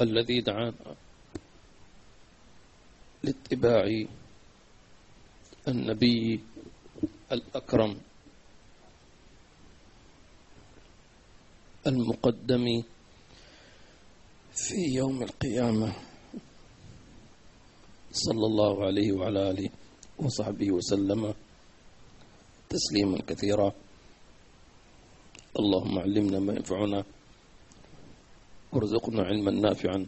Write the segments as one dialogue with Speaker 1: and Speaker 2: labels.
Speaker 1: الذي دعانا لاتباع النبي الأكرم المقدم في يوم القيامة. صلى الله عليه وعلى آله وصحبه وسلم تسليما كثيرا. اللهم علمنا ما ينفعنا وارزقنا علما نافعا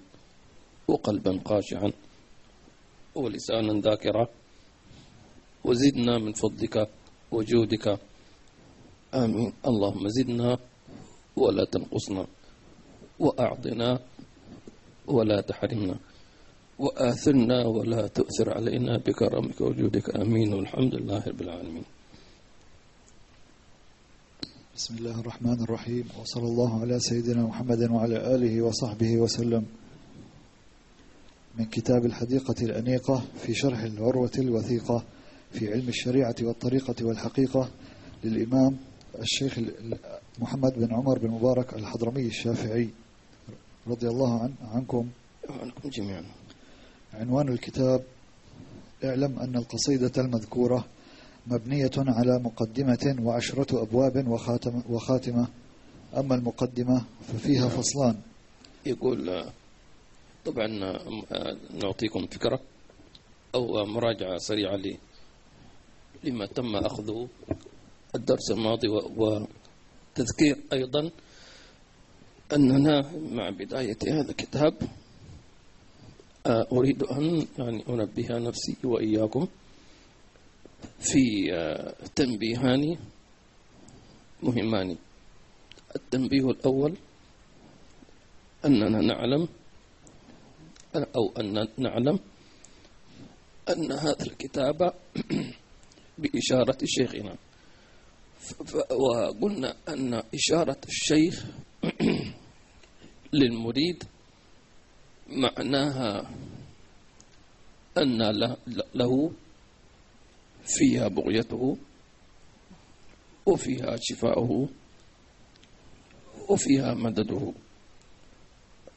Speaker 1: وقلبا خاشعا ولسانا ذاكرا. وزدنا من فضلك وجودك. آمين. اللهم زدنا ولا تنقصنا وأعطنا ولا تحرمنا وآثرنا ولا تؤثر علينا بكرمك وجودك. آمين. والحمد لله رب العالمين.
Speaker 2: بسم الله الرحمن الرحيم. وصلى الله على سيدنا محمد وعلى آله وصحبه وسلم. من كتاب الحديقة الأنيقة في شرح العروة الوثيقة في علم الشريعة والطريقة والحقيقة للإمام الشيخ محمد بن عمر بن مبارك الحضرمي الشافعي رضي الله عن عنكم.
Speaker 1: وعنكم جميعا.
Speaker 2: عنوان الكتاب اعلم أن القصيدة المذكورة مبنية على مقدمة وعشرة أبواب وخاتم وخاتمة. أما المقدمة ففيها فصلان.
Speaker 1: يقول طبعا نعطيكم فكرة أو مراجعة سريعة لما تم أخذه الدرس الماضي وتذكير أيضا أننا مع بداية هذا الكتاب أريد أن يعني أنبه نفسي وإياكم في تنبيهان مهمان. التنبيه الأول أننا نعلم أو أن نعلم أن هذا الكتاب بإشارة شيخنا. وقلنا أن إشارة الشيخ للمريد معناها أن له فيها بغيته وفيها شفاؤه وفيها مدده.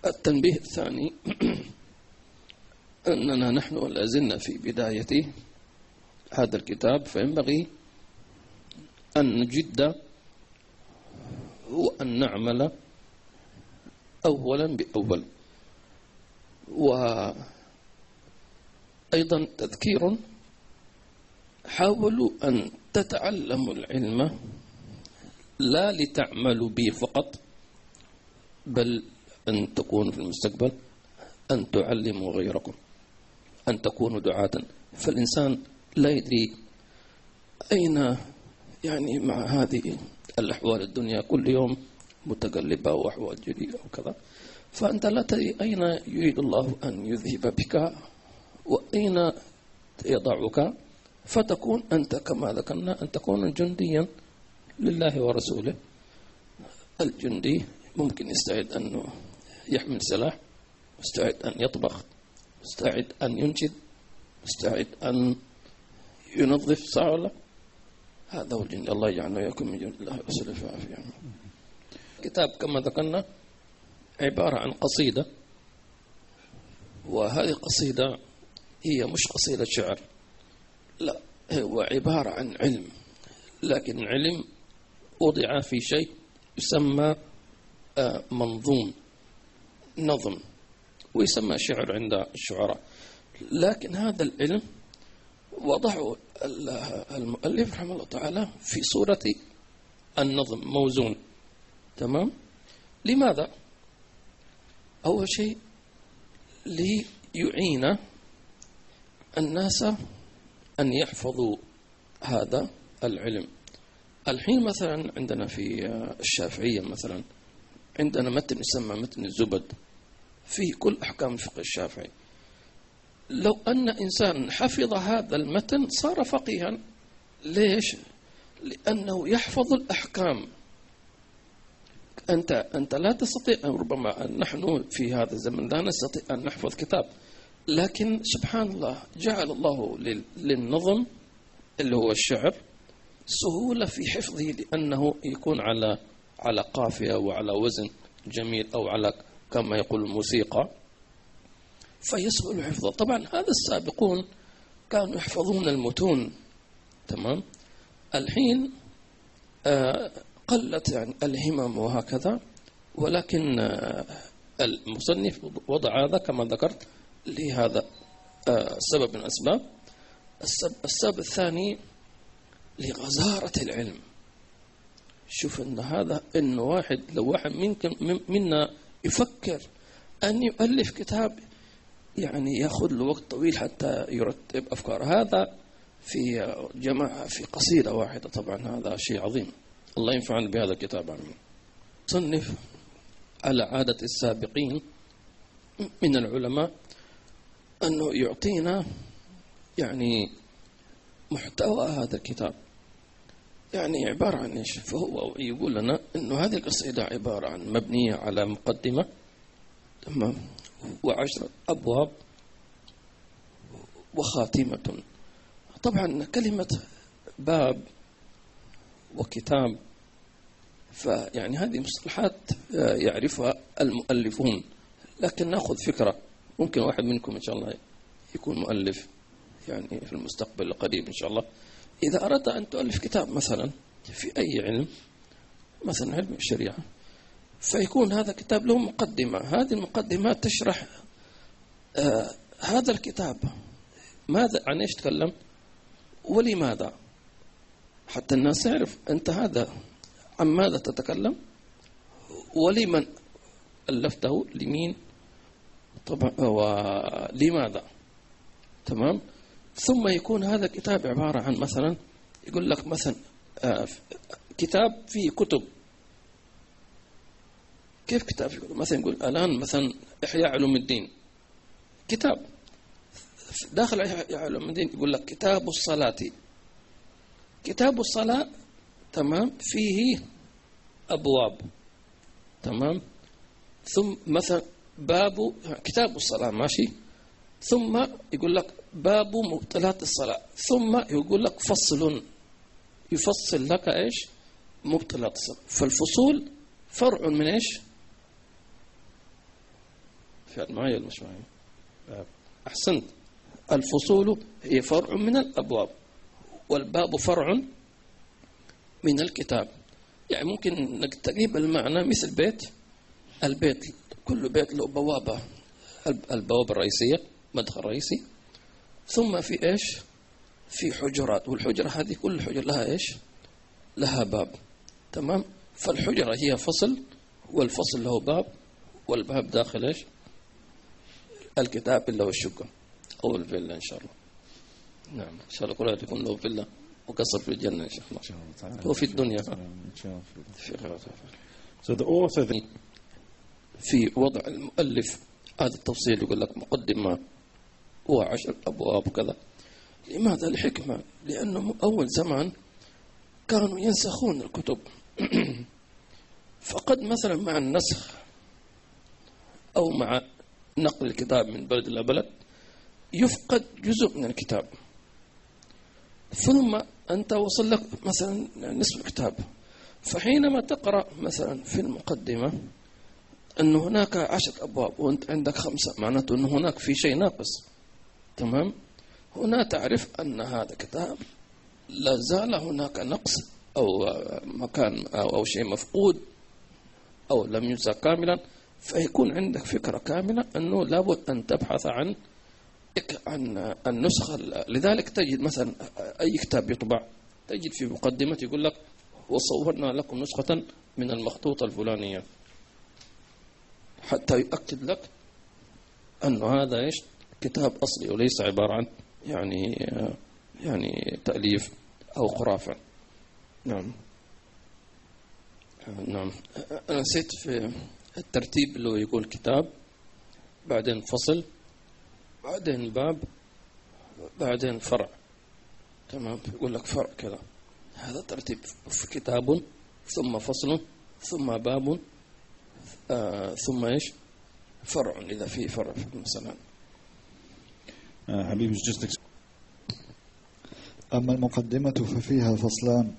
Speaker 1: التنبيه الثاني أننا نحن لازلنا في بداية هذا الكتاب فينبغي أن نجد وأن نعمل أولا بأول. وأيضا تذكير حاولوا أن تتعلموا العلم لا لتعملوا به فقط بل أن تكونوا في المستقبل أن تعلموا غيركم أن تكونوا دعاة. فالإنسان لا يدري أين يعني مع هذه الأحوال الدنيا كل يوم متقلبة وأحوال جديدة وكذا. فأنت لا تدري أين يريد الله أن يذهب بك وأين يضعك. فتكون أنت كما ذكرنا أن تكون جنديا لله ورسوله. الجندي ممكن يستعد أنه يحمل سلاح مستعد أن يطبخ مستعد أن ينشد مستعد أن ينظف صح ولا هذا هو الجند الله يجعلنا وياكم من جند الله ورسوله. في عافية كتاب كما ذكرنا عبارة عن قصيدة وهذه القصيدة هي مش قصيدة شعر. لا هو عبارة عن علم لكن علم وضع في شيء يسمى منظوم نظم ويسمى شعر عند الشعراء. لكن هذا العلم وضعه المؤلف رحمه الله تعالى في صورة النظم موزون. تمام؟ لماذا؟ أول شيء ليعين الناس أن يحفظوا هذا العلم. الحين مثلا عندنا في الشافعية مثلا عندنا متن يسمى متن الزبد فيه كل أحكام الفقه الشافعي. لو أن إنسان حفظ هذا المتن صار فقيها ليش؟ لأنه يحفظ الأحكام. أنت أنت لا تستطيع ربما نحن في هذا الزمن لا نستطيع أن نحفظ كتاب. لكن سبحان الله جعل الله للنظم اللي هو الشعر سهولة في حفظه لأنه يكون على على قافية وعلى وزن جميل أو على كما يقول الموسيقى فيسهل حفظه. طبعا هذا السابقون كانوا يحفظون المتون تمام؟ الحين آه، قلت يعني الهمم وهكذا ولكن آه، المصنف وضع هذا كما ذكرت لهذا آه، سبب من الأسباب. السبب الثاني لغزارة العلم. شوف إن هذا انه واحد لو واحد منكم منا يفكر أن يؤلف كتاب يعني يأخذ له وقت طويل حتى يرتب أفكار. هذا في جماعة في قصيدة واحدة طبعا. هذا شيء عظيم. الله ينفعنا بهذا الكتاب. آمين. صنف على عادة السابقين من العلماء أنه يعطينا يعني محتوى هذا الكتاب. يعني عبارة عن إيش؟ فهو يقول لنا أنه هذه القصيدة عبارة عن مبنية على مقدمة تمام؟ وعشرة أبواب وخاتمة. طبعا كلمة باب وكتاب فيعني هذه مصطلحات يعرفها المؤلفون. لكن نأخذ فكرة. ممكن واحد منكم إن شاء الله يكون مؤلف يعني في المستقبل القريب إن شاء الله. إذا أردت أن تؤلف كتاب مثلا في أي علم مثلا علم الشريعة فيكون هذا كتاب له مقدمة. هذه المقدمة تشرح آه هذا الكتاب ماذا عن إيش تكلم ولماذا؟ حتى الناس تعرف أنت هذا عن ماذا تتكلم ولمن ألفته لمين طبعا ولماذا تمام؟ ثم يكون هذا الكتاب عبارة عن مثلا يقول لك مثلا آه، كتاب فيه كتب. كيف كتاب يقول؟ مثلا يقول الآن مثلا إحياء علوم الدين. كتاب. داخل إحياء علوم الدين يقول لك كتاب الصلاة. كتاب الصلاة تمام فيه أبواب. تمام؟ ثم مثلا باب كتاب الصلاة ماشي؟ ثم يقول لك باب مبطلات الصلاة ثم يقول لك فصل يفصل لك إيش؟ مبطلات الصلاة. فالفصول فرع من إيش؟ في معي ولا مش معي أحسنت. الفصول هي فرع من الأبواب والباب فرع من الكتاب. يعني ممكن تجيب المعنى مثل بيت البيت كل بيت له بوابة البوابة الرئيسية مدخل رئيسي. ثم في إيش؟ في حجرات والحجرة هذه كل حجرة لها إيش؟ لها باب. تمام؟ فالحجرة هي فصل والفصل له باب والباب داخل إيش؟ الكتاب اللي هو الشقة أو الفيلا إن شاء الله. نعم. إن شاء الله كل واحد يكون له فيلا وقصر في الجنة إن شاء الله. وفي الدنيا. في
Speaker 3: So the author
Speaker 1: في وضع المؤلف. هذا التفصيل يقول لك مقدمة وعشر أبواب وكذا. لماذا الحكمة؟ لأنه أول زمان كانوا ينسخون الكتب. فقد مثلا مع النسخ أو مع نقل الكتاب من بلد إلى بلد يفقد جزء من الكتاب. ثم أنت وصل لك مثلا نصف الكتاب. فحينما تقرأ مثلا في المقدمة أن هناك عشر أبواب وأنت عندك خمسة معناته أن هناك في شيء ناقص. تمام؟ هنا تعرف أن هذا كتاب لا زال هناك نقص أو مكان أو, أو شيء مفقود أو لم ينسى كاملا. فيكون عندك فكرة كاملة أنه لابد أن تبحث عن عن النسخة لذلك تجد مثلا أي كتاب يطبع تجد في مقدمة يقول لك وصورنا لكم نسخة من المخطوطة الفلانية. حتى يؤكد لك أن هذا إيش؟ كتاب أصلي وليس عبارة عن يعني يعني تأليف أو خرافة. نعم. نعم. أنا نسيت في الترتيب اللي هو يقول كتاب بعدين فصل بعدين باب بعدين فرع. تمام؟ يقول لك فرع كذا. هذا ترتيب. كتاب ثم فصل ثم باب. آه ثم إيش؟ فرع إذا في فرع مثلا.
Speaker 3: حبيبي just
Speaker 2: أما المقدمة ففيها فصلان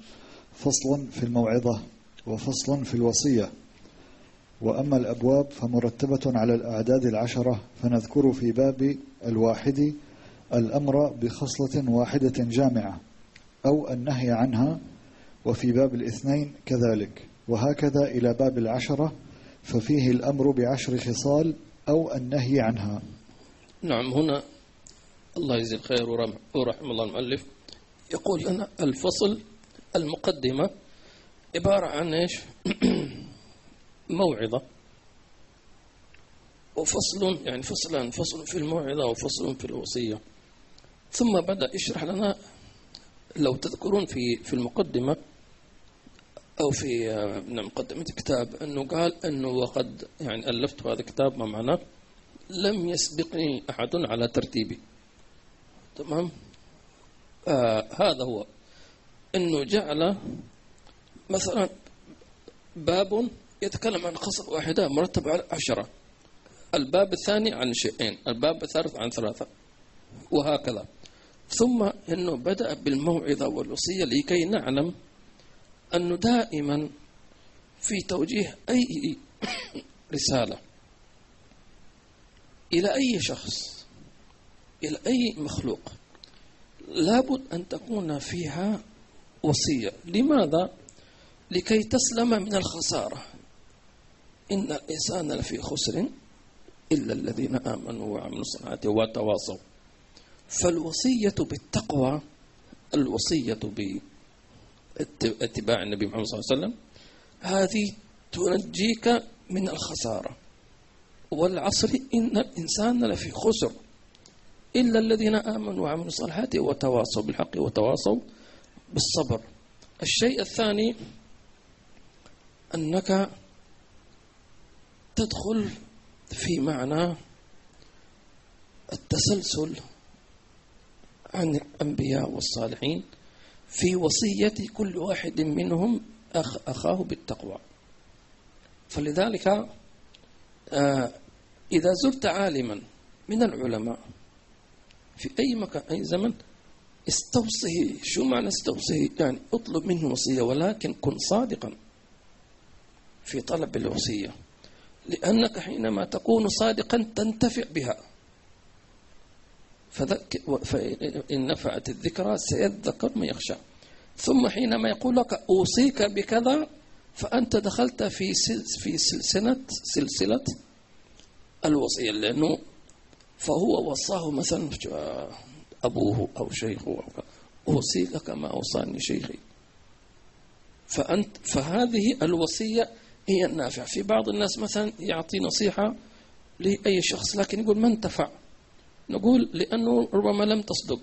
Speaker 2: فصل في الموعظة وفصل في الوصية. وأما الأبواب فمرتبة على الأعداد العشرة فنذكر في باب الواحد الأمر بخصلة واحدة جامعة أو النهي عنها وفي باب الاثنين كذلك. وهكذا إلى باب العشرة ففيه الأمر بعشر خصال أو النهي عنها.
Speaker 1: نعم هنا الله يجزي الخير ورحم الله المؤلف. يقول لنا الفصل المقدمة عبارة عن إيش؟ موعظة. وفصل يعني فصلان فصل في الموعظة وفصل في الوصية. ثم بدأ يشرح لنا لو تذكرون في في المقدمة أو في آه، مقدمة الكتاب أنه قال أنه وقد يعني ألفت هذا الكتاب ما معناه؟ لم يسبقني أحد على ترتيبي. تمام؟ آه هذا هو. أنه جعل مثلا باب يتكلم عن قصة واحدة مرتب على عشرة. الباب الثاني عن شيئين الباب الثالث عن ثلاثة وهكذا. ثم أنه بدأ بالموعظة والوصية لكي نعلم أنه دائما في توجيه أي رسالة إلى أي شخص إلى أي مخلوق لابد أن تكون فيها وصية. لماذا؟ لكي تسلم من الخسارة. إن الإنسان لفي خسر إلا الذين آمنوا وعملوا الصالحات وتواصوا. فالوصية بالتقوى الوصية باتباع النبي محمد صلى الله عليه وسلم هذه تنجيك من الخسارة. والعصر إن الإنسان لفي خسر. إلا الذين آمنوا وعملوا الصالحات وتواصوا بالحق وتواصوا بالصبر. الشيء الثاني أنك تدخل في معنى التسلسل عن الأنبياء والصالحين. في وصية كل واحد منهم أخ أخاه بالتقوى. فلذلك آه، إذا زرت عالما من العلماء في أي مكان أي زمن استوصه شو معنى استوصه؟ يعني اطلب منه وصية ولكن كن صادقا في طلب الوصية. لأنك حينما تكون صادقا تنتفع بها. فإن نفعت الذكرى سيذكر من يخشى. ثم حينما يقول لك أوصيك بكذا فأنت دخلت في في سلسلة سلسلة الوصية لأنه فهو وصاه مثلا أبوه أو شيخه أوصيك كما أوصاني شيخي. فأنت فهذه الوصية هي النافعة. في بعض الناس مثلا يعطي نصيحة لأي شخص لكن يقول ما انتفع نقول لأنه ربما لم تصدق.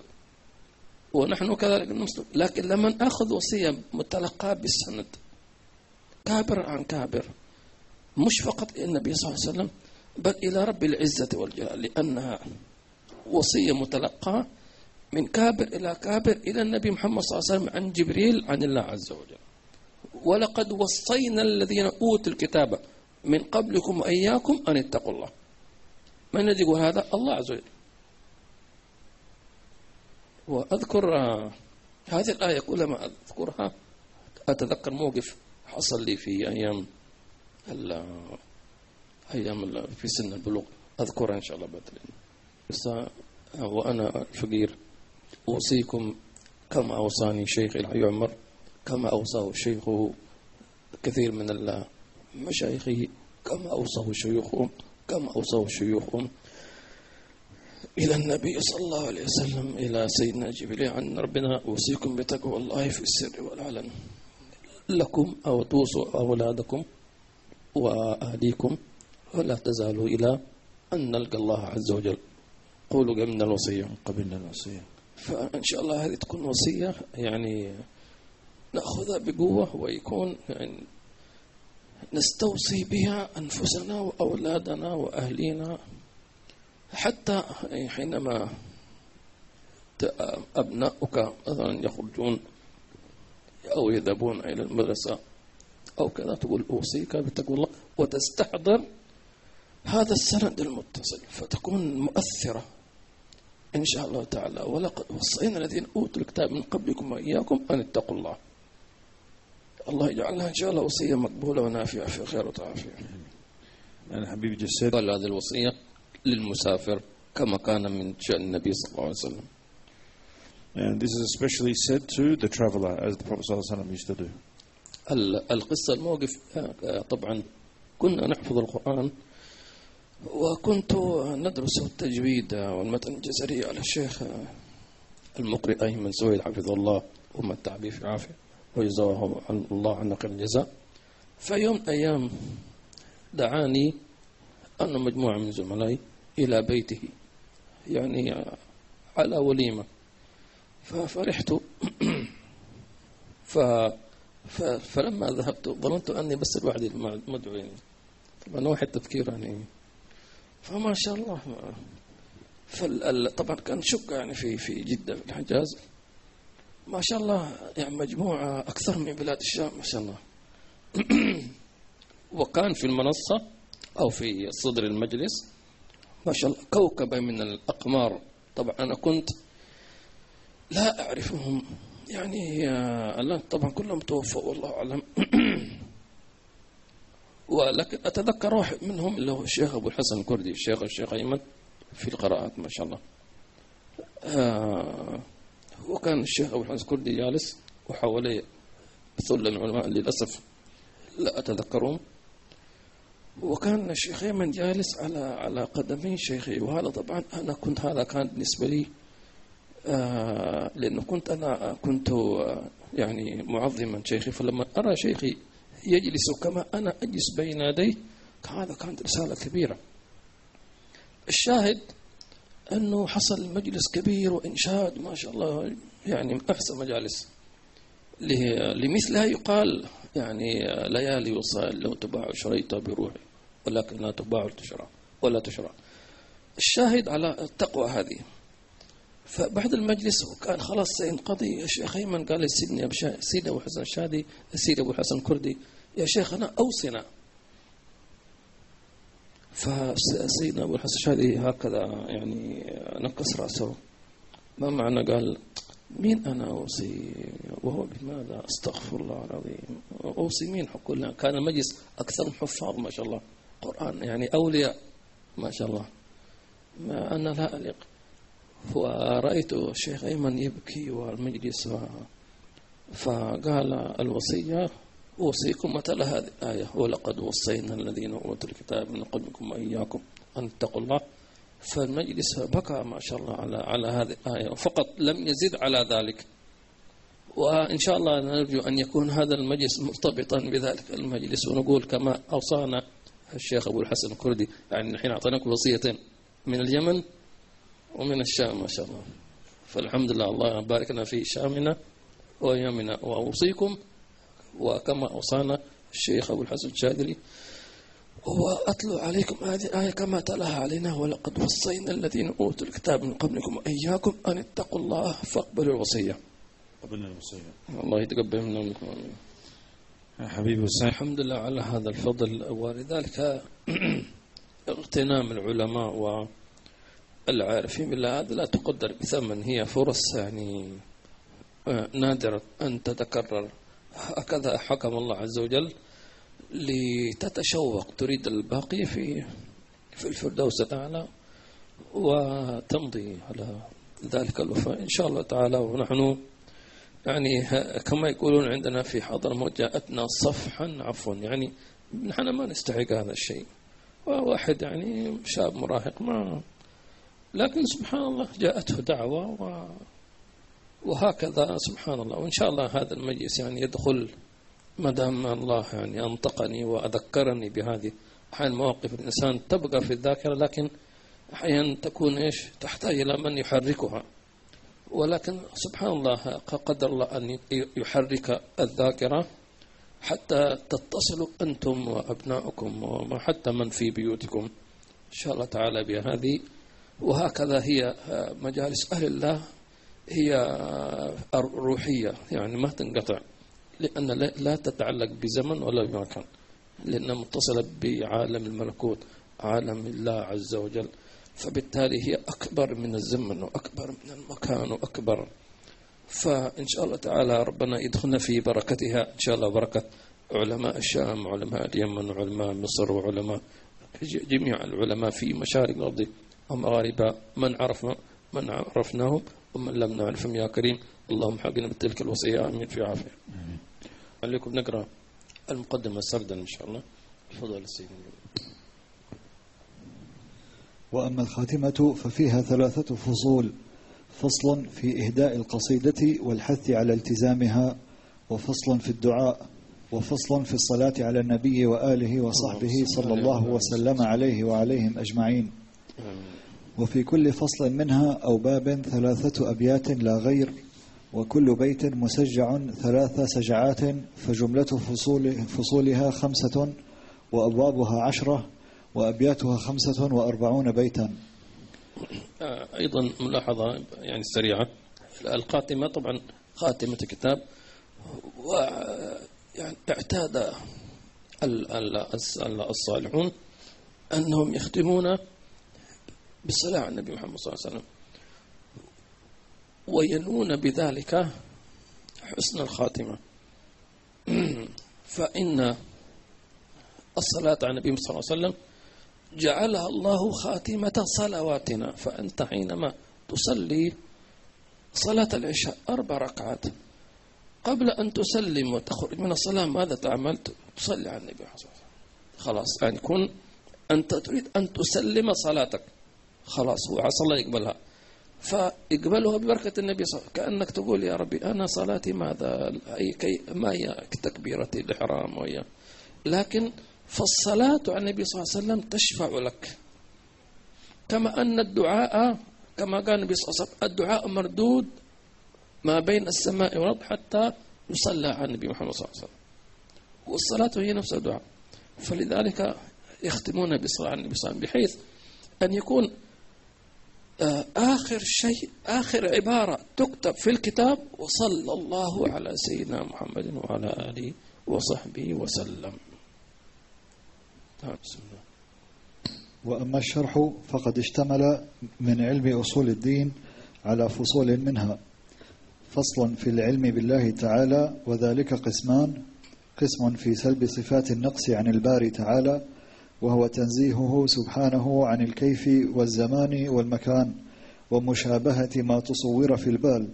Speaker 1: ونحن كذلك نصدق. لكن لما أخذ وصية متلقاة بالسند كابر عن كابر مش فقط النبي صلى الله عليه وسلم بل إلى رب العزة والجلال لأنها وصية متلقاة من كابر إلى كابر إلى النبي محمد صلى الله عليه وسلم عن جبريل عن الله عز وجل. ولقد وصينا الذين أوتوا الكتاب من قبلكم وإياكم أن اتقوا الله. من الذي يقول هذا؟ الله عز وجل. وأذكر آه، هذه الآية كلما أذكرها أتذكر موقف حصل لي في أيام أيام في سن البلوغ. أذكرها إن شاء الله بعد بس آه، وأنا فقير أوصيكم كما أوصاني شيخي الحي عمر كما أوصاه الشيخ كثير من المشايخ كما أوصاه شيوخهم كما أوصاه شيوخهم. إلى النبي صلى الله عليه وسلم إلى سيدنا جبريل عن ربنا. أوصيكم بتقوى الله في السر والعلن. لكم أو توصوا أولادكم وأهليكم ولا تزالوا إلى أن نلقى الله عز وجل. قولوا قبلنا الوصية. قبلنا الوصية. فإن شاء الله هذه تكون وصية يعني نأخذها بقوة ويكون يعني نستوصي بها أنفسنا وأولادنا وأهلينا. حتى حينما أبناؤك مثلا يخرجون أو يذهبون إلى المدرسة أو كذا تقول أوصيك بتقوى الله وتستحضر هذا السند المتصل فتكون مؤثرة إن شاء الله تعالى. ولقد وصينا الذين أوتوا الكتاب من قبلكم وإياكم أن اتقوا الله. الله يجعلها إن شاء الله وصية مقبولة ونافعة في خير
Speaker 3: Habib just said,
Speaker 1: قال هذه الوصية. للمسافر كما كان من شأن النبي صلى الله عليه وسلم
Speaker 3: and this is especially said to the traveler, as the Prophet ﷺ used to do.
Speaker 1: ال- القصة الموقف آه، طبعا كنا نحفظ القرآن وكنت ندرس التجويد والمتن الجزري على الشيخ المقرئ أيمن سويد حفظه الله ومتع به في عافية وجزاه الله عنا خير الجزاء فيوم من الأيام دعاني أنا مجموعة من زملائي إلى بيته يعني على وليمة. ففرحت ف. فلما ذهبت ظننت أني بس لوحدي المدعو يعني طبعا واحد تفكير يعني. فما شاء الله. طبعا كان شقه يعني في في جده في الحجاز ما شاء الله يعني مجموعة أكثر من بلاد الشام ما شاء الله. وكان في المنصة أو في صدر المجلس. ما شاء الله كوكبة من الأقمار. طبعا أنا كنت لا أعرفهم. يعني آه، الآن طبعا كلهم توفوا والله أعلم. ولكن أتذكر واحد منهم اللي هو الشيخ أبو الحسن الكردي الشيخ الشيخ أيمن في القراءات ما شاء الله. آه وكان الشيخ أبو الحسن الكردي جالس وحواليه ثل العلماء للأسف لا أتذكرهم. وكان الشيخ أيمن جالس على على قدمي شيخي وهذا طبعا أنا كنت هذا كان بالنسبة لي آه، لأنه كنت أنا كنت آه، يعني معظما شيخي. فلما أرى شيخي يجلس كما أنا أجلس بين يديه هذا كانت رسالة كبيرة. الشاهد أنه حصل مجلس كبير وإنشاد ما شاء الله يعني من أحسن مجالس. لمثلها يقال يعني ليالي وصال لو تباع شريتها بروحي. ولكن لا تباع تشرى ولا تشرى. الشاهد على التقوى هذه. فبعد المجلس وكان خلاص سينقضي. الشيخ أيمن قال شا... سيدي أبو حسن الشادي سيدي أبو الحسن الكردي يا شيخنا أوصنا. فسيدنا أبو الحسن الشادي هكذا يعني نكس رأسه. ما معنى؟ قال مين أنا أوصي؟ وهو بماذا؟ أستغفر الله العظيم. أوصي مين؟ كلنا كان المجلس أكثر حفاظ ما شاء الله. قران يعني أولياء ما شاء الله. ما أنا لا أليق. ورأيت الشيخ أيمن يبكي والمجلس فقال الوصية أوصيكم مثل هذه الآية. ولقد وصينا الذين أوتوا الكتاب من قبلكم وإياكم أن اتقوا الله. فالمجلس بكى ما شاء الله على على هذه الآية فقط لم يزد على ذلك. وإن شاء الله نرجو أن يكون هذا المجلس مرتبطا بذلك المجلس ونقول كما أوصانا الشيخ أبو الحسن الكردي يعني نحن أعطيناكم وصيتين من اليمن ومن الشام ما شاء الله فالحمد لله الله بارك لنا في شامنا ويمنا وأوصيكم وكما أوصانا الشيخ أبو الحسن الشاذلي وأتلو عليكم هذه الآية كما تلاها علينا ولقد وصينا الذين أوتوا الكتاب من قبلكم وإياكم أن اتقوا الله فاقبلوا الوصية
Speaker 3: قبلنا الوصية.
Speaker 1: الله يتقبل منا ومنكم آمين.
Speaker 3: Was saying,
Speaker 1: الحمد لله على هذا الفضل ولذلك اغتنام العلماء والعارفين بالله هذا لا تقدر بثمن هي فرص يعني آه، نادرة أن تتكرر. هكذا حكم الله عز وجل لتتشوق تريد الباقي في في الفردوس تعالى وتمضي على ذلك الوفاء إن شاء الله تعالى. ونحن يعني كما يقولون عندنا في حضرموت جاءتنا صفحا عفوا يعني نحن ما نستحق هذا الشيء. وواحد يعني شاب مراهق ما. لكن سبحان الله جاءته دعوة و وهكذا سبحان الله. وإن شاء الله هذا المجلس يعني يدخل ما دام الله يعني أنطقني وأذكرني بهذه أحيانا مواقف. الإنسان تبقى في الذاكرة لكن أحيانا تكون إيش؟ تحتاج إلى من يحركها. ولكن سبحان الله قدر الله أن يحرك الذاكرة حتى تتصلوا أنتم وأبناؤكم وحتى من في بيوتكم. إن شاء الله تعالى بهذه وهكذا هي مجالس أهل الله هي روحية يعني ما تنقطع لأن لا- لا تتعلق بزمن ولا بمكان لأنها متصلة بعالم الملكوت عالم الله عز وجل. فبالتالي هي أكبر من الزمن وأكبر من المكان وأكبر. فإن شاء الله تعالى ربنا يدخلنا في بركتها. إن شاء الله بركة علماء الشام وعلماء اليمن وعلماء مصر وعلماء جميع العلماء في مشارق الأرض ومغاربها من عرف من عرفناهم ومن لم نعرفهم يا كريم. اللهم حقنا بتلك الوصية. آمين. في عافية. عليكم. نقرأ المقدمة سردا إن شاء الله. تفضل السيد
Speaker 2: وأما الخاتمة ففيها ثلاثة فصول. فصل في إهداء القصيدة والحث على التزامها وفصل في الدعاء وفصل في الصلاة على النبي وآله وصحبه صلى الله وسلم. عليه وعليهم أجمعين. وفي كل فصل منها أو باب ثلاثة أبيات لا غير وكل بيت مسجع ثلاث سجعات فجملة فصول فصولها خمسة وأبوابها عشرة وأبياتها خمسة وأربعون بيتا.
Speaker 1: آه، أيضا ملاحظة يعني سريعة. الخاتمة طبعا خاتمة الكتاب يعني اعتاد الصالحون أنهم يختمون بالصلاة على النبي محمد صلى الله عليه وسلم. وينون بذلك حسن الخاتمة. فإن الصلاة على النبي صلى الله عليه وسلم جعلها الله خاتمة صلواتنا فأنت حينما تصلي صلاة العشاء أربع ركعات. قبل أن تسلم وتخرج من الصلاة ماذا تعمل؟ تصلي على النبي صلى الله عليه وسلم خلاص يعني كن أنت تريد أن تسلم صلاتك. خلاص هو عسى الله يقبلها. فاقبلها ببركة النبي صلى الله عليه وسلم. كأنك تقول يا ربي أنا صلاتي ماذا؟ أي كي ما هي تكبيرة الإحرام وهي؟ لكن فالصلاة على النبي صلى الله عليه وسلم تشفع لك. كما أن الدعاء كما قال النبي صلى الله عليه وسلم الدعاء مردود ما بين السماء والأرض حتى يصلى على النبي محمد صلى الله عليه وسلم. والصلاة هي نفس الدعاء. فلذلك يختمون بالصلاة على النبي صلى الله عليه وسلم بحيث أن يكون آه، آخر شيء آخر عبارة تكتب في الكتاب وصلى الله على سيدنا محمد وعلى آله وصحبه وسلم.
Speaker 2: الله. وأما الشرح فقد اشتمل من علم أصول الدين على فصول منها. فصل في العلم بالله تعالى وذلك قسمان. قسم في سلب صفات النقص عن الباري تعالى وهو تنزيهه سبحانه عن الكيف والزمان والمكان ومشابهة ما تصور في البال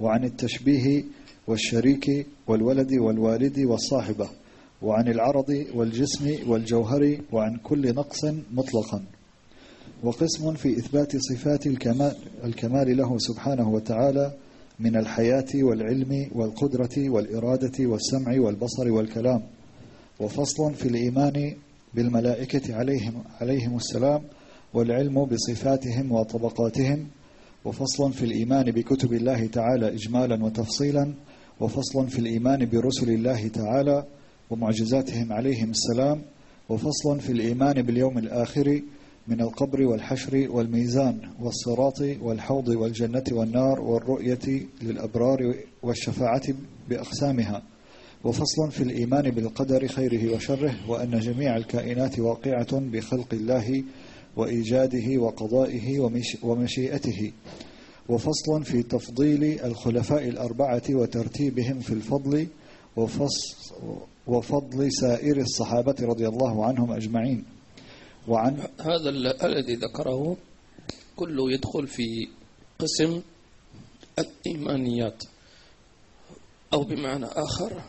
Speaker 2: وعن التشبيه والشريك والولد والوالد والصاحبة. وعن العرض والجسم والجوهر وعن كل نقص مطلقا. وقسم في إثبات صفات الكمال, الكمال له سبحانه وتعالى من الحياة والعلم والقدرة والإرادة والسمع والبصر والكلام. وفصل في الإيمان بالملائكة عليهم, عليهم السلام والعلم بصفاتهم وطبقاتهم. وفصل في الإيمان بكتب الله تعالى إجمالا وتفصيلا. وفصل في الإيمان برسل الله تعالى ومعجزاتهم عليهم السلام وفصل في الإيمان باليوم الآخر من القبر والحشر والميزان والصراط والحوض والجنة والنار والرؤية للأبرار والشفاعة بأقسامها. وفصل في الإيمان بالقدر خيره وشره وأن جميع الكائنات واقعة بخلق الله وإيجاده وقضائه ومشيئته. وفصل في تفضيل الخلفاء الأربعة وترتيبهم في الفضل وفضل سائر الصحابة رضي الله عنهم أجمعين.
Speaker 1: وعن هذا الذي ذكره كله يدخل في قسم الإيمانيات. أو بمعنى آخر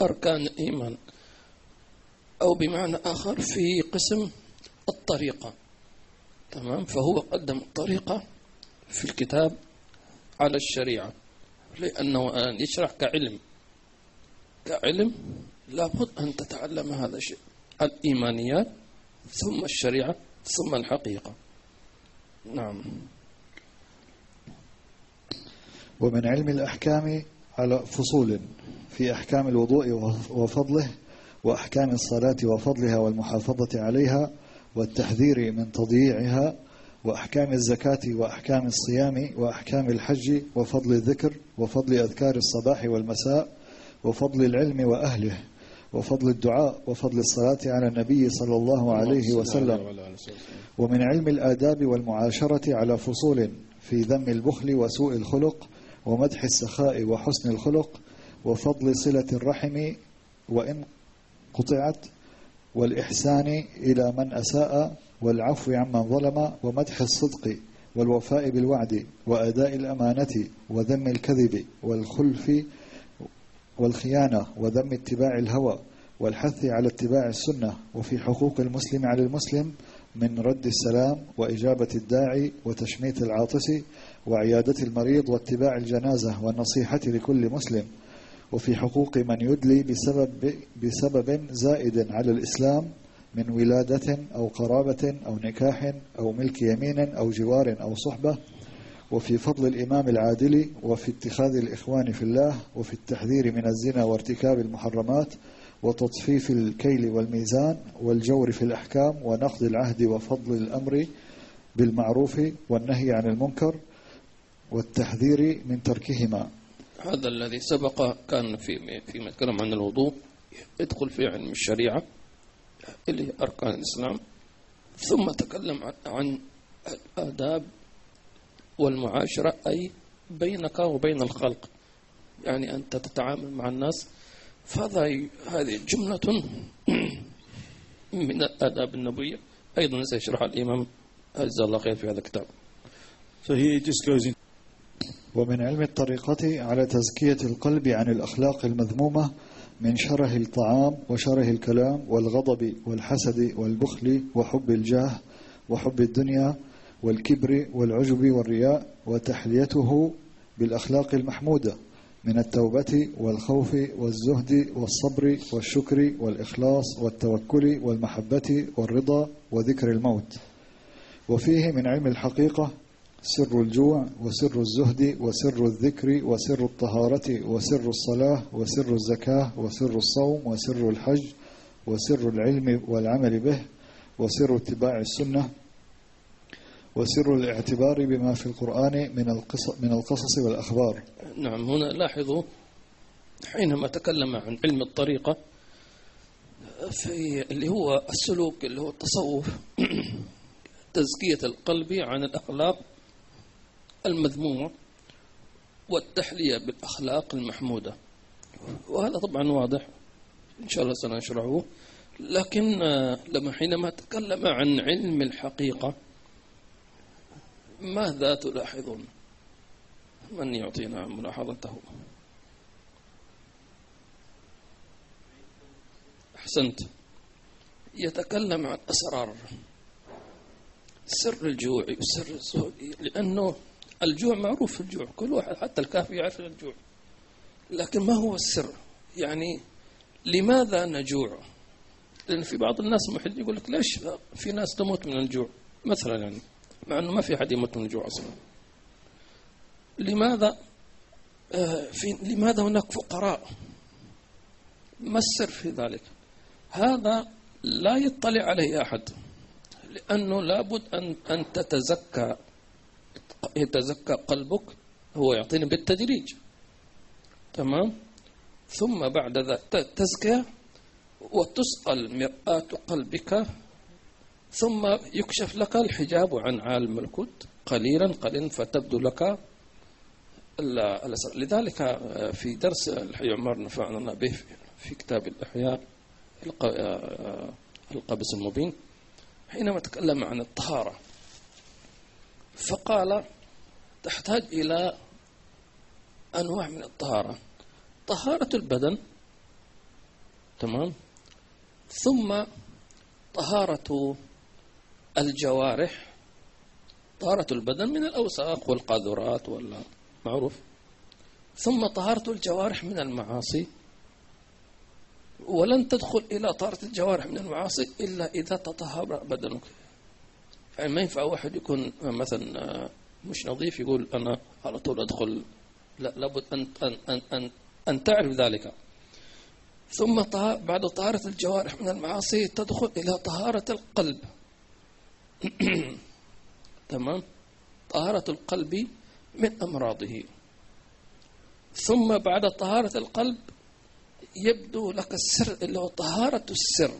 Speaker 1: أركان الإيمان. أو بمعنى آخر في قسم الطريقة. تمام؟ فهو قدم الطريقة في الكتاب على الشريعة. لأنه يشرح كعلم. كعلم لابد أن تتعلم هذا الشيء. الإيمانيات ثم الشريعة ثم الحقيقة. نعم.
Speaker 2: ومن علم الأحكام على فصول في أحكام الوضوء وفضله وأحكام الصلاة وفضلها والمحافظة عليها والتحذير من تضييعها وأحكام الزكاة وأحكام الصيام وأحكام الحج وفضل الذكر وفضل أذكار الصباح والمساء وفضل العلم وأهله وفضل الدعاء وفضل الصلاة على النبي صلى الله عليه وسلم. ومن علم الآداب والمعاشرة على فصول في ذم البخل وسوء الخلق ومدح السخاء وحسن الخلق وفضل صلة الرحم وإن قطعت والإحسان إلى من أساء والعفو عمن ظلم ومدح الصدق والوفاء بالوعد وأداء الأمانة وذم الكذب والخلف والخيانة وذم اتباع الهوى والحث على اتباع السنة وفي حقوق المسلم على المسلم من رد السلام وإجابة الداعي وتشميت العاطس وعيادة المريض واتباع الجنازة والنصيحة لكل مسلم. وفي حقوق من يدلي بسبب, بسبب زائد على الإسلام من ولادة أو قرابة أو نكاح أو ملك يمين أو جوار أو صحبة وفي فضل الإمام العادل وفي اتخاذ الإخوان في الله وفي التحذير من الزنا وارتكاب المحرمات وتطفيف الكيل والميزان والجور في الأحكام ونقض العهد وفضل الأمر بالمعروف والنهي عن المنكر والتحذير من تركهما.
Speaker 1: هذا الذي سبق كان في فيما يتكلم عن الوضوء يدخل في علم الشريعة اللي هي أركان الإسلام ثم تكلم عن- الآداب والمعاشرة أي بينك وبين الخلق. يعني أنت تتعامل مع الناس. فهذا هذه جملة من الآداب النبوية. أيضا سيشرحها الإمام. جزاه الله خير في هذا الكتاب.
Speaker 3: So he just goes in.
Speaker 2: ومن علم الطريقة على تزكية القلب عن الأخلاق المذمومة من شره الطعام وشره الكلام والغضب والحسد والبخل وحب الجاه وحب الدنيا والكبر والعجب والرياء وتحليته بالأخلاق المحمودة من التوبة والخوف والزهد والصبر والشكر والإخلاص والتوكل والمحبة والرضا وذكر الموت. وفيه من علم الحقيقة سر الجوع وسر الزهد وسر الذكر وسر الطهارة وسر الصلاة وسر الزكاة وسر الصوم وسر الحج وسر العلم والعمل به وسر اتباع السنة وسر الاعتبار بما في القرآن من القصص, من القصص والأخبار.
Speaker 1: نعم هنا لاحظوا حينما تكلم عن علم الطريقة في اللي هو السلوك اللي هو التصوف تزكية القلب عن الأخلاق المذمومة والتحلية بالأخلاق المحمودة. وهذا طبعا واضح إن شاء الله سنشرحه. لكن آه، لما حينما تكلم عن علم الحقيقة ماذا تلاحظون من يعطينا ملاحظته؟ أحسنت. يتكلم عن أسرار. سر الجوع الزهد لأنه الجوع معروف الجوع كل واحد حتى الكافر يعرف الجوع. لكن ما هو السر؟ يعني لماذا نجوع؟ لأن في بعض الناس محل يقول لك ليش في ناس تموت من الجوع؟ مثلا يعني مع أنه ما في أحد يموت من الجوع أصلا. لماذا؟ آه، في لماذا هناك فقراء؟ ما السر في ذلك؟ هذا لا يطلع عليه أحد لأنه لابد أن أن تتزكى يتزكى قلبك هو يعطيني بالتدريج. تمام؟ ثم بعد ذلك تزكية وتسأل مرآة قلبك ثم يكشف لك الحجاب عن عالم الملكوت قليلا قليلا فتبدو لك لذلك آه، في درس الحي عمر نفعنا به في كتاب الإحياء الق- آه، القبس المبين حينما تكلم عن الطهارة فقال تحتاج إلى أنواع من الطهارة. طهارة البدن تمام؟ ثم طهارة الجوارح طهارة البدن من الأوساخ والقاذورات ولا معروف. ثم طهارة الجوارح من المعاصي. ولن تدخل إلى طهارة الجوارح من المعاصي إلا إذا تطهر بدنك. يعني ما ينفع واحد يكون مثلا مش نظيف يقول أنا على طول أدخل. لا لابد أن أن أن أن, أن تعرف ذلك. ثم بعد طهارة الجوارح من المعاصي تدخل إلى طهارة القلب. تمام؟ طهارة القلب من أمراضه. ثم بعد طهارة القلب يبدو لك السر اللي هو طهارة السر.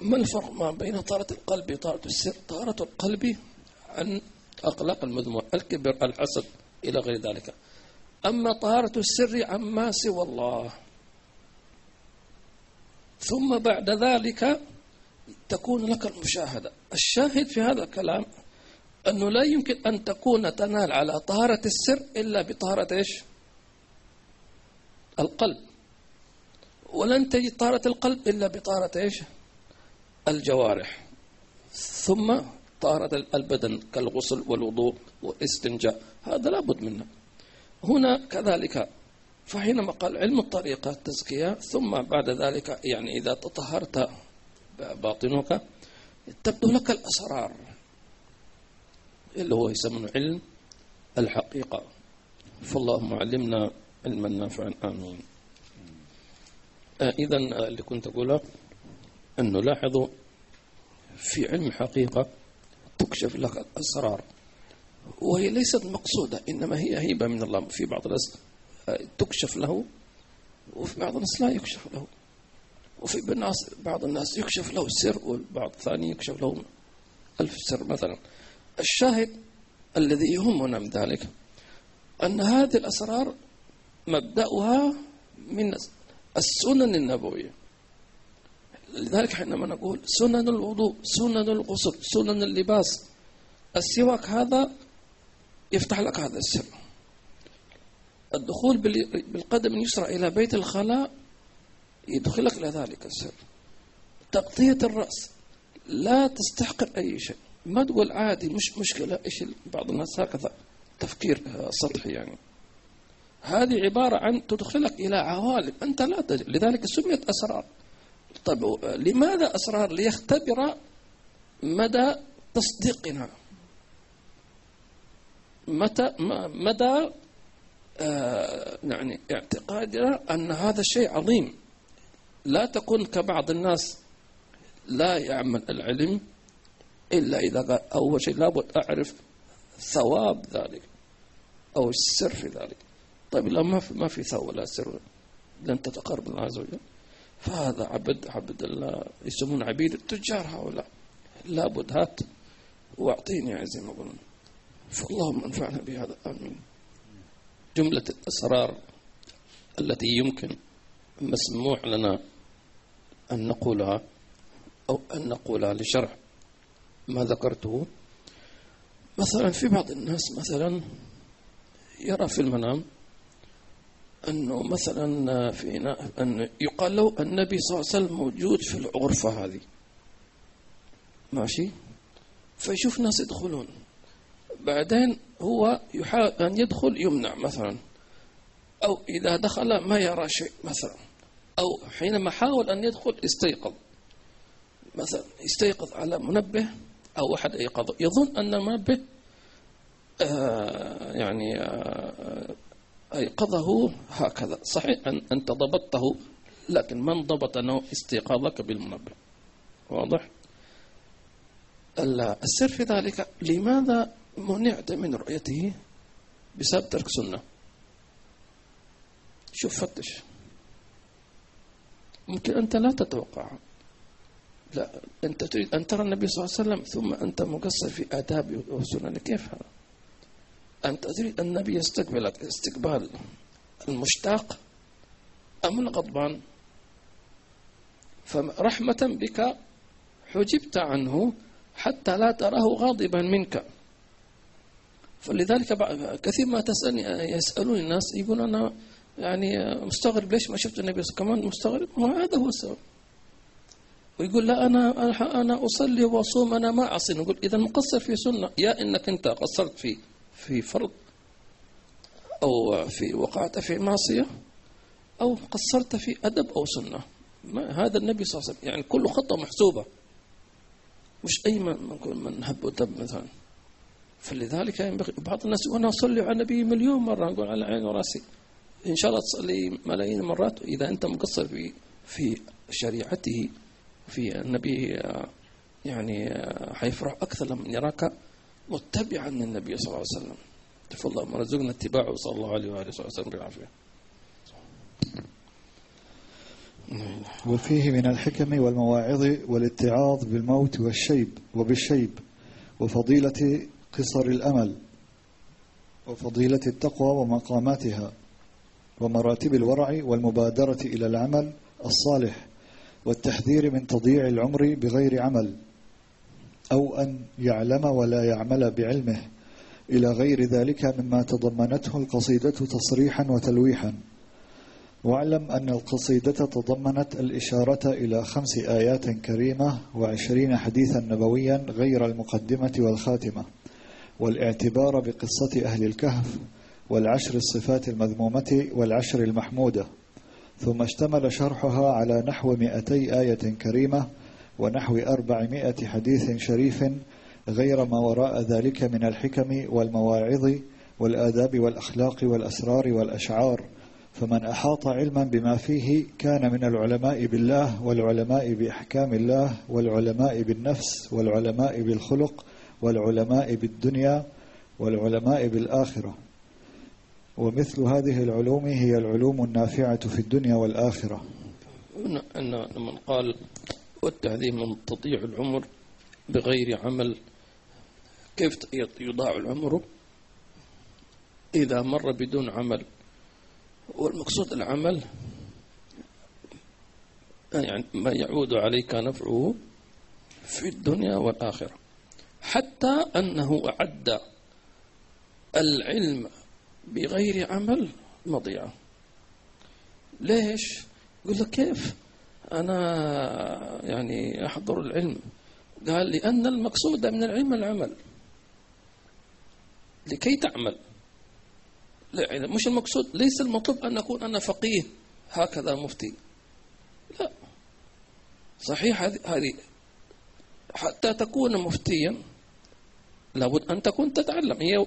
Speaker 1: ما الفرق ما بين طهارة القلب وطهارة السر؟ طهارة القلب عن أخلاق المذمومة الكبر الحسد إلى غير ذلك. أما طهارة السر عما سوى الله. ثم بعد ذلك تكون لك المشاهدة. الشاهد في هذا الكلام أنه لا يمكن أن تكون تنال على طهارة السر إلا بطهارة إيش؟ القلب. ولن تجد طهارة القلب إلا بطهارة إيش؟ الجوارح. ثم طهارة البدن كالغسل والوضوء والاستنجاء هذا لابد منه. هنا كذلك فحينما قال علم الطريقة التزكية ثم بعد ذلك يعني إذا تطهرت باطنك تبدو لك الأسرار اللي هو يسمونه علم الحقيقة. فاللهم علمنا علما نافعا آمين. آه إذا اللي كنت أقوله أنه لاحظوا في علم الحقيقة تكشف لك الأسرار. وهي ليست مقصودة إنما هي هبة من الله. في بعض الناس آه، تكشف له وفي بعض الناس لا يكشف له. وفي الناس بعض الناس يكشف له سر والبعض الثاني يكشف له ألف سر مثلا. الشاهد الذي يهمنا من ذلك أن هذه الأسرار مبدأها من السنن النبوية. لذلك حينما نقول سنن الوضوء سنن الغسل سنن اللباس السواك هذا يفتح لك هذا السر. الدخول بالقدم اليسرى إلى بيت الخلاء يدخلك إلى ذلك السر. تغطية الرأس لا تستحقر أي شيء. ما تقول عادي مش مشكلة. إيش بعض الناس هكذا تفكير سطحي يعني. هذه عبارة عن تدخلك إلى عوالم أنت لا تجد لذلك سميت أسرار. طيب لماذا أسرار؟ ليختبر مدى تصديقنا. متى مدى آه يعني اعتقادنا أن هذا الشيء عظيم. لا تكون كبعض الناس لا يعمل العلم إلا إذا قال أول شيء لابد أعرف ثواب ذلك أو السر في ذلك. طيب لا ما في ما في ثواب ولا سر. لن تتقرب الله عز وجل. فهذا عبد عبد الله يسمون عبيد التجار هؤلاء. لابد هات واعطيني زي ما يقولون فاللهم انفعنا بهذا. آمين. جملة الأسرار التي يمكن مسموح لنا أن نقولها أو أن نقولها لشرح ما ذكرته. مثلا في بعض الناس مثلا يرى في المنام أنه مثلا في أن يقال له النبي صلى الله عليه وسلم موجود في الغرفة هذه. ماشي؟ فيشوف ناس يدخلون. بعدين هو يحاول أن يدخل يمنع مثلا. أو إذا دخل ما يرى شيء مثلا. أو حينما حاول أن يدخل استيقظ. مثلا يستيقظ على منبه أو أحد أيقظه يظن أن المنبه آه يعني آه أيقظه هكذا. صحيح أن أنت ضبطته لكن من ضبط أنه استيقاظك بالمنبه؟ واضح؟ السر في ذلك لماذا منعت من رؤيته بسبب ترك سنة؟ شوف فتش. ممكن أنت لا تتوقع. لا أنت تريد أن ترى النبي صلى الله عليه وسلم ثم أنت مقصر في آدابه وسننه كيف هذا؟ أنت تريد أن النبي يستقبلك استقبال المشتاق أم الغضبان؟ فرحمة بك حجبت عنه حتى لا تراه غاضبا منك. فلذلك كثير ما تسألني يسألون الناس يقول أنا يعني مستغرب ليش ما شفت النبي كمان مستغرب. ما هذا هو السبب. ويقول لا أنا أنا أصلي وأصوم أنا ما أعصي. نقول إذا مقصر في سنة. يا إنك أنت قصرت في في فرض أو في وقعت في معصية أو قصرت في أدب أو سنة. ما هذا النبي صلى الله عليه وسلم. يعني كل خطة محسوبة. مش أي من من هب ودب مثلا. فلذلك ينبغي بعض الناس يقول أنا أصلي على النبي مليون مرة. نقول على عيني وراسي. إن شاء الله تصلي ملايين المرات إذا أنت مقصر في في شريعته في النبي يعني حيفرح أكثر لما يراك متبعا للنبي صلى الله عليه وسلم. تفضل رزقنا اتباعه. صلى الله عليه وآله وسلم بالعافية.
Speaker 2: وفيه من الحكم والمواعظ والاتعاظ بالموت والشيب وبالشيب وفضيلة قصر الأمل وفضيلة التقوى ومقاماتها. ومراتب الورع والمبادرة إلى العمل الصالح والتحذير من تضييع العمر بغير عمل أو أن يعلم ولا يعمل بعلمه. إلى غير ذلك مما تضمنته القصيدة تصريحا وتلويحا. واعلم أن القصيدة تضمنت الإشارة إلى خمس آيات كريمة وعشرين حديثا نبويا غير المقدمة والخاتمة والاعتبار بقصة أهل الكهف والعشر الصفات المذمومة والعشر المحمودة. ثم اشتمل شرحها على نحو مئتي آية كريمة ونحو أربعمائة حديث شريف غير ما وراء ذلك من الحكم والمواعظ والآداب والأخلاق والأسرار والأشعار. فمن أحاط علما بما فيه كان من العلماء بالله والعلماء بأحكام الله والعلماء بالنفس والعلماء بالخلق والعلماء بالدنيا والعلماء بالآخرة. ومثل هذه العلوم هي العلوم النافعة في الدنيا والآخرة.
Speaker 1: أن من قال والتعذيب من تضيع العمر بغير عمل كيف يضاع العمر؟ إذا مر بدون عمل. والمقصود العمل يعني ما يعود عليك نفعه في الدنيا والآخرة. حتى أنه أعد العلم بغير عمل مضيعة ليش؟ يقول لك كيف؟ أنا يعني أحضر العلم. قال لأن المقصود من العلم العمل. لكي تعمل. لا مش المقصود ليس المطلوب أن أكون أنا فقيه هكذا مفتي. لا. صحيح هذه حتى تكون مفتيا لابد أن تكون تتعلم. هي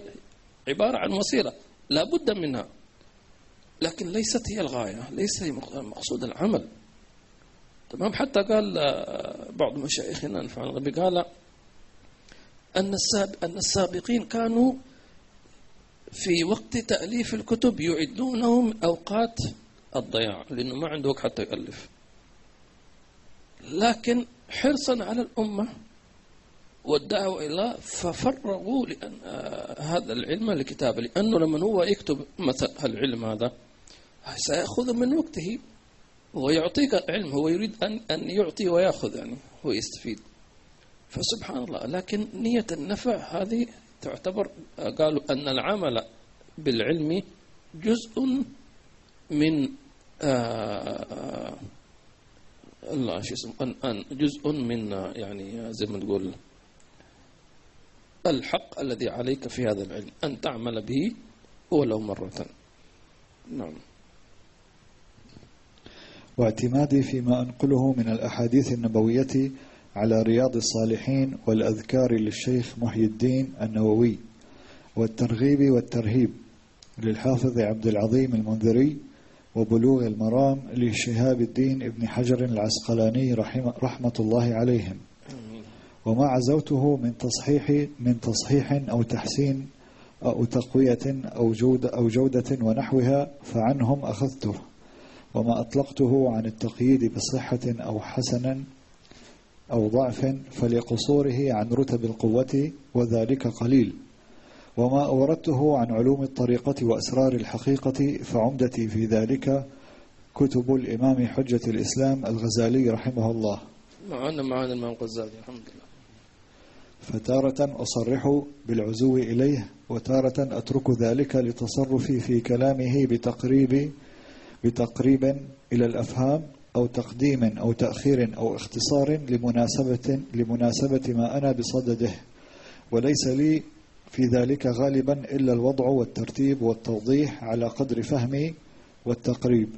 Speaker 1: عبارة عن وسيلة. لابد منها. لكن ليست هي الغاية ليس المقصود العمل. تمام؟ حتى قال بعض مشايخنا الفعل قال أن أن السابقين كانوا في وقت تأليف الكتب يعدونهم أوقات الضياع لأنه ما عنده وقت حتى يألف. لكن حرصا على الأمة والدعوة إلى ففرغوا لأن آه هذا العلم لكتابه لأنه لما هو يكتب مثلا العلم هذا؟ سيأخذ من وقته ويعطيك العلم هو يريد أن أن يعطي ويأخذ يعني هو يستفيد. فسبحان الله لكن نية النفع هذه تعتبر قالوا أن العمل بالعلم جزء من آه الله شو اسمه جزء من يعني زي ما تقول الحق الذي عليك في هذا العلم أن تعمل به ولو مرة. نعم.
Speaker 2: واعتمادي فيما أنقله من الأحاديث النبوية على رياض الصالحين والأذكار للشيخ محي الدين النووي والترغيب والترهيب للحافظ عبد العظيم المنذري وبلوغ المرام لشهاب الدين ابن حجر العسقلاني رحمة, الله عليهم. وما عزوته من تصحيح من تصحيح أو تحسين أو تقوية أو جودة, أو جودة ونحوها فعنهم أخذته وما أطلقته عن التقييد بصحة أو حسنا أو ضعف فلقصوره عن رتب القوة وذلك قليل وما أوردته عن علوم الطريقة وأسرار الحقيقة فعمدتي في ذلك كتب الإمام حجة الإسلام الغزالي رحمه الله.
Speaker 1: معنا معنا الإمام الغزالي الحمد لله.
Speaker 2: فتارة أصرح بالعزو إليه وتارة أترك ذلك لتصرفي في كلامه بتقريب بتقريب إلى الأفهام أو تقديم أو تأخير أو اختصار لمناسبة لمناسبة ما أنا بصدده. وليس لي في ذلك غالبا إلا الوضع والترتيب والتوضيح على قدر فهمي والتقريب.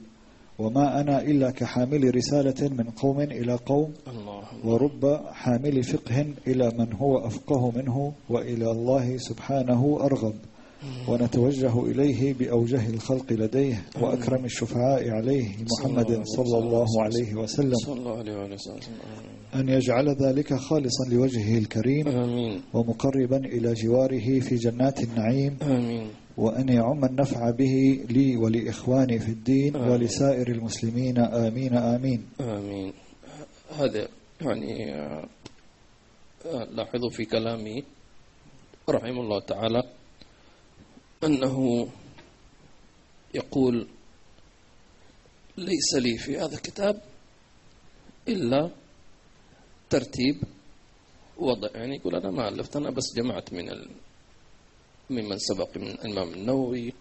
Speaker 2: وما أنا إلا كحامل رسالة من قوم إلى قوم ورب حامل فقه إلى من هو أفقه منه وإلى الله سبحانه أرغب. ونتوجه إليه بأوجه الخلق لديه وأكرم الشفعاء عليه محمد صلى الله عليه وسلم. أن يجعل ذلك خالصا لوجهه الكريم ومقربا إلى جواره في جنات النعيم. وأن يعم النفع به لي ولإخواني في الدين ولسائر المسلمين. آمين آمين.
Speaker 1: آمين. هذا يعني لاحظوا في كلامي رحمه الله تعالى أنه يقول ليس لي في هذا الكتاب إلا ترتيب وضع. يعني يقول أنا ما ألفت أنا بس جمعت من. ممن سبق من الإمام النووي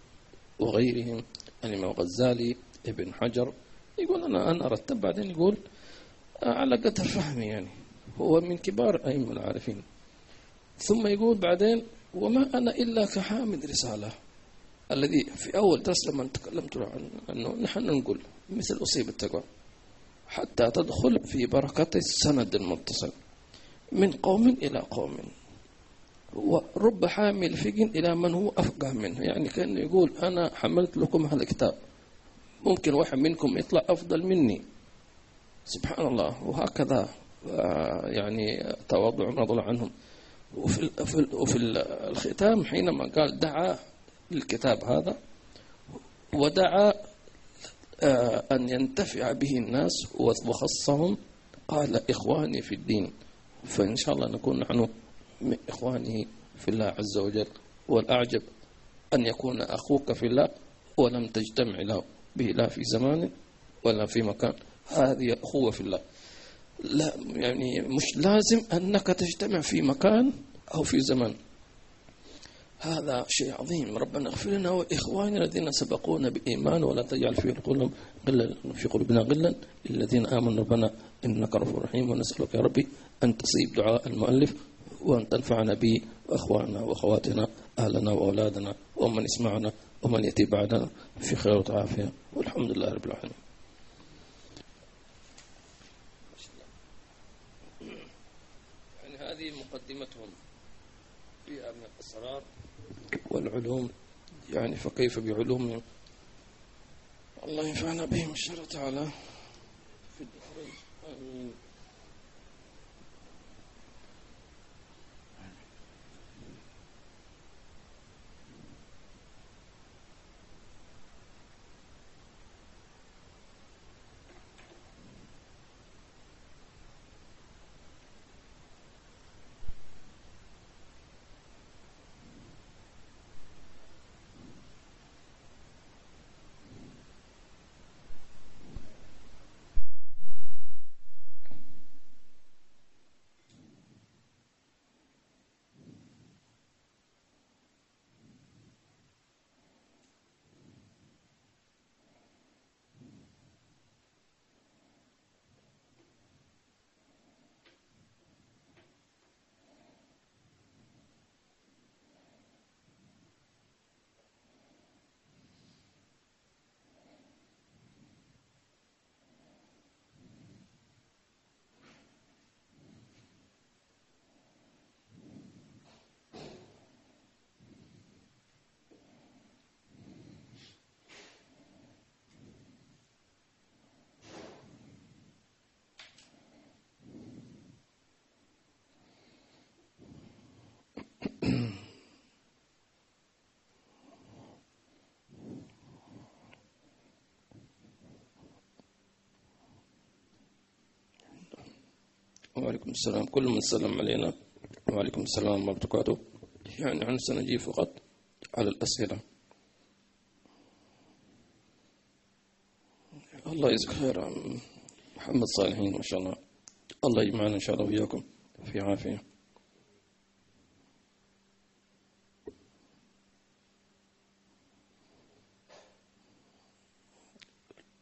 Speaker 1: وغيرهم الإمام الغزالي ابن حجر. يقول أنا أنا أرتب بعدين يقول على قدر فهمي يعني هو من كبار أئمة العارفين. ثم يقول بعدين وما أنا إلا كحامل رسالة الذي في أول درس لما تكلمت عنه نحن نقول مثل أصيب التقوى حتى تدخل في بركة السند المتصل من قوم إلى قوم. ورب حامل فقه إلى من هو أفقه منه. يعني كان يقول أنا حملت لكم هذا الكتاب. ممكن واحد منكم يطلع أفضل مني. سبحان الله. وهكذا آه، يعني تواضع رضي الله عنهم. وفي وفي الختام حينما قال دعا للكتاب هذا ودعا آه، أن ينتفع به الناس وخصهم قال إخواني في الدين. فإن شاء الله نكون نحن من إخوانه في الله عز وجل والأعجب أن يكون أخوك في الله ولم تجتمع له به لا في زمان ولا في مكان. هذه أخوة في الله. لا يعني مش لازم أنك تجتمع في مكان أو في زمان. هذا شيء عظيم. ربنا اغفر لنا وإخواننا الذين سبقونا بإيمان ولا تجعل في قلوبهم غلا في قلوبنا غلا للذين آمنوا. ربنا إنك غفور رحيم ونسألك يا ربي أن تصيب دعاء المؤلف. وأن تنفعنا به وأخواننا وأخواتنا أهلنا وأولادنا ومن يسمعنا ومن يأتي بعدنا في خير وعافية والحمد لله رب العالمين. يعني هذه مقدمتهم في من الأسرار. والعلوم يعني فكيف بعلوم؟ الله ينفعنا بهم. الله تعالى. في الدخول آمين. وعليكم السلام. كل من سلم علينا وعليكم السلام ورحمة وبركاته. يعني عن سنجي فقط على الأسئلة. الله يجزاك خير محمد صالحين ما شاء الله. الله يجمعنا إن شاء الله وياكم في عافية.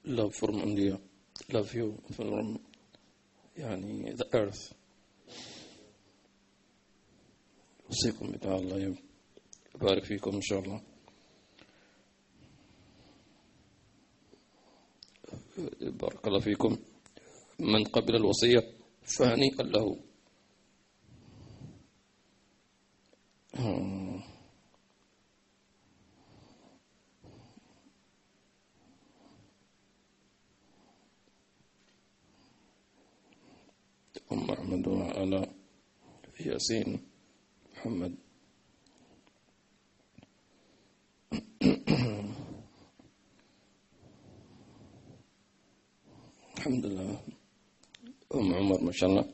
Speaker 1: love from India love you from يعني the earth. أوصيكم بدعاء الله يبارك فيكم إن شاء الله. بارك الله فيكم. من قبل الوصية فهنيئا له. أم أحمد وعلى ياسين محمد. الحمد لله. أم عمر ما شاء الله.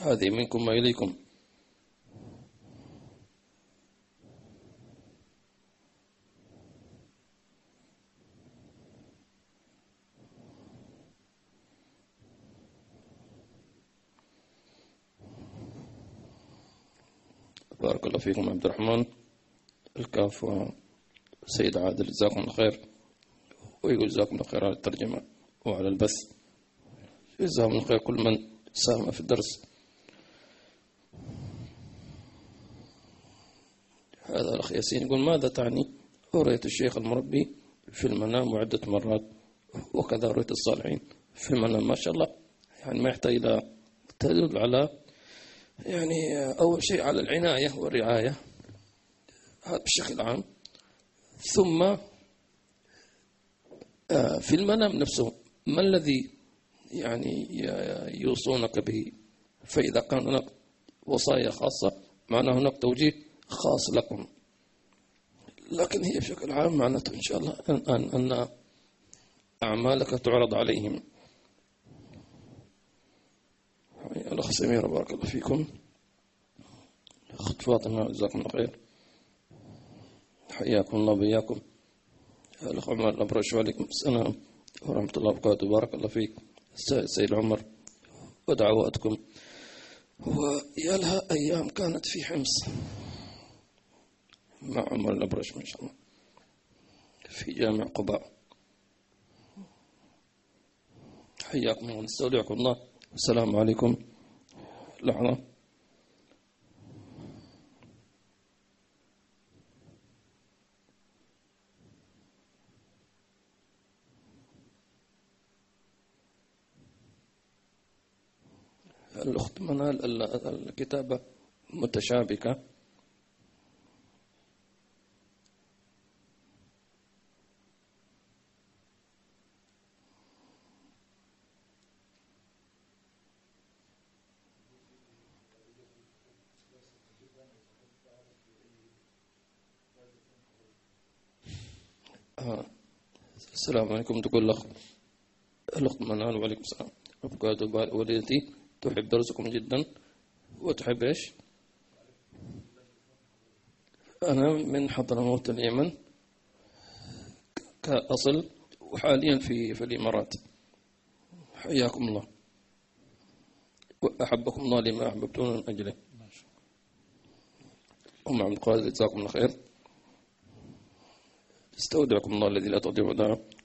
Speaker 1: هذه منكم ما بارك الله فيكم عبد الرحمن. الكاف وسيد عادل جزاكم الله خير. ويقول جزاكم الله خير على الترجمة وعلى البث. جزاهم الله خير كل من ساهم في الدرس. هذا الأخ ياسين يقول ماذا تعني رؤية الشيخ المربي في المنام عدة مرات؟ وكذا رؤية الصالحين في المنام. ما شاء الله يعني ما يحتاج إلى تدل على يعني أول شيء على العناية والرعاية. هذا بشكل عام. ثم آه، في المنام نفسه ما الذي يعني يوصونك به؟ فإذا كان هناك وصايا خاصة معناه هناك توجيه خاص لكم. لكن هي بشكل عام معناته إن شاء الله أن, أن أعمالك تعرض عليهم. الأخ سمير بارك الله فيكم. أخت فاطمة جزاكم الله خير حياكم الله وبياكم الأخ عمر الأبرش وعليكم السلام ورحمة الله وبركاته. بارك الله فيك. سيد عمر ودعواتكم. ويا لها أيام كانت في حمص. مع عمر الأبرش ما شاء الله. في جامع قباء. حياكم الله ونستودعكم الله. السلام عليكم. لحظة. الأخت منال الكتابة متشابكة آه. السلام عليكم. تقول الأخ الأخت منال وعليكم السلام. أبقى والدتي. تحب درسكم جدا. وتحب إيش؟ أنا من حضرموت اليمن. كأصل. وحاليا في في الإمارات. حياكم الله. وأحبكم الله لما أحببتون من أجله. أم عبد القادر جزاكم الله خير. استودعكم الله الذي لا تضيع ودائعه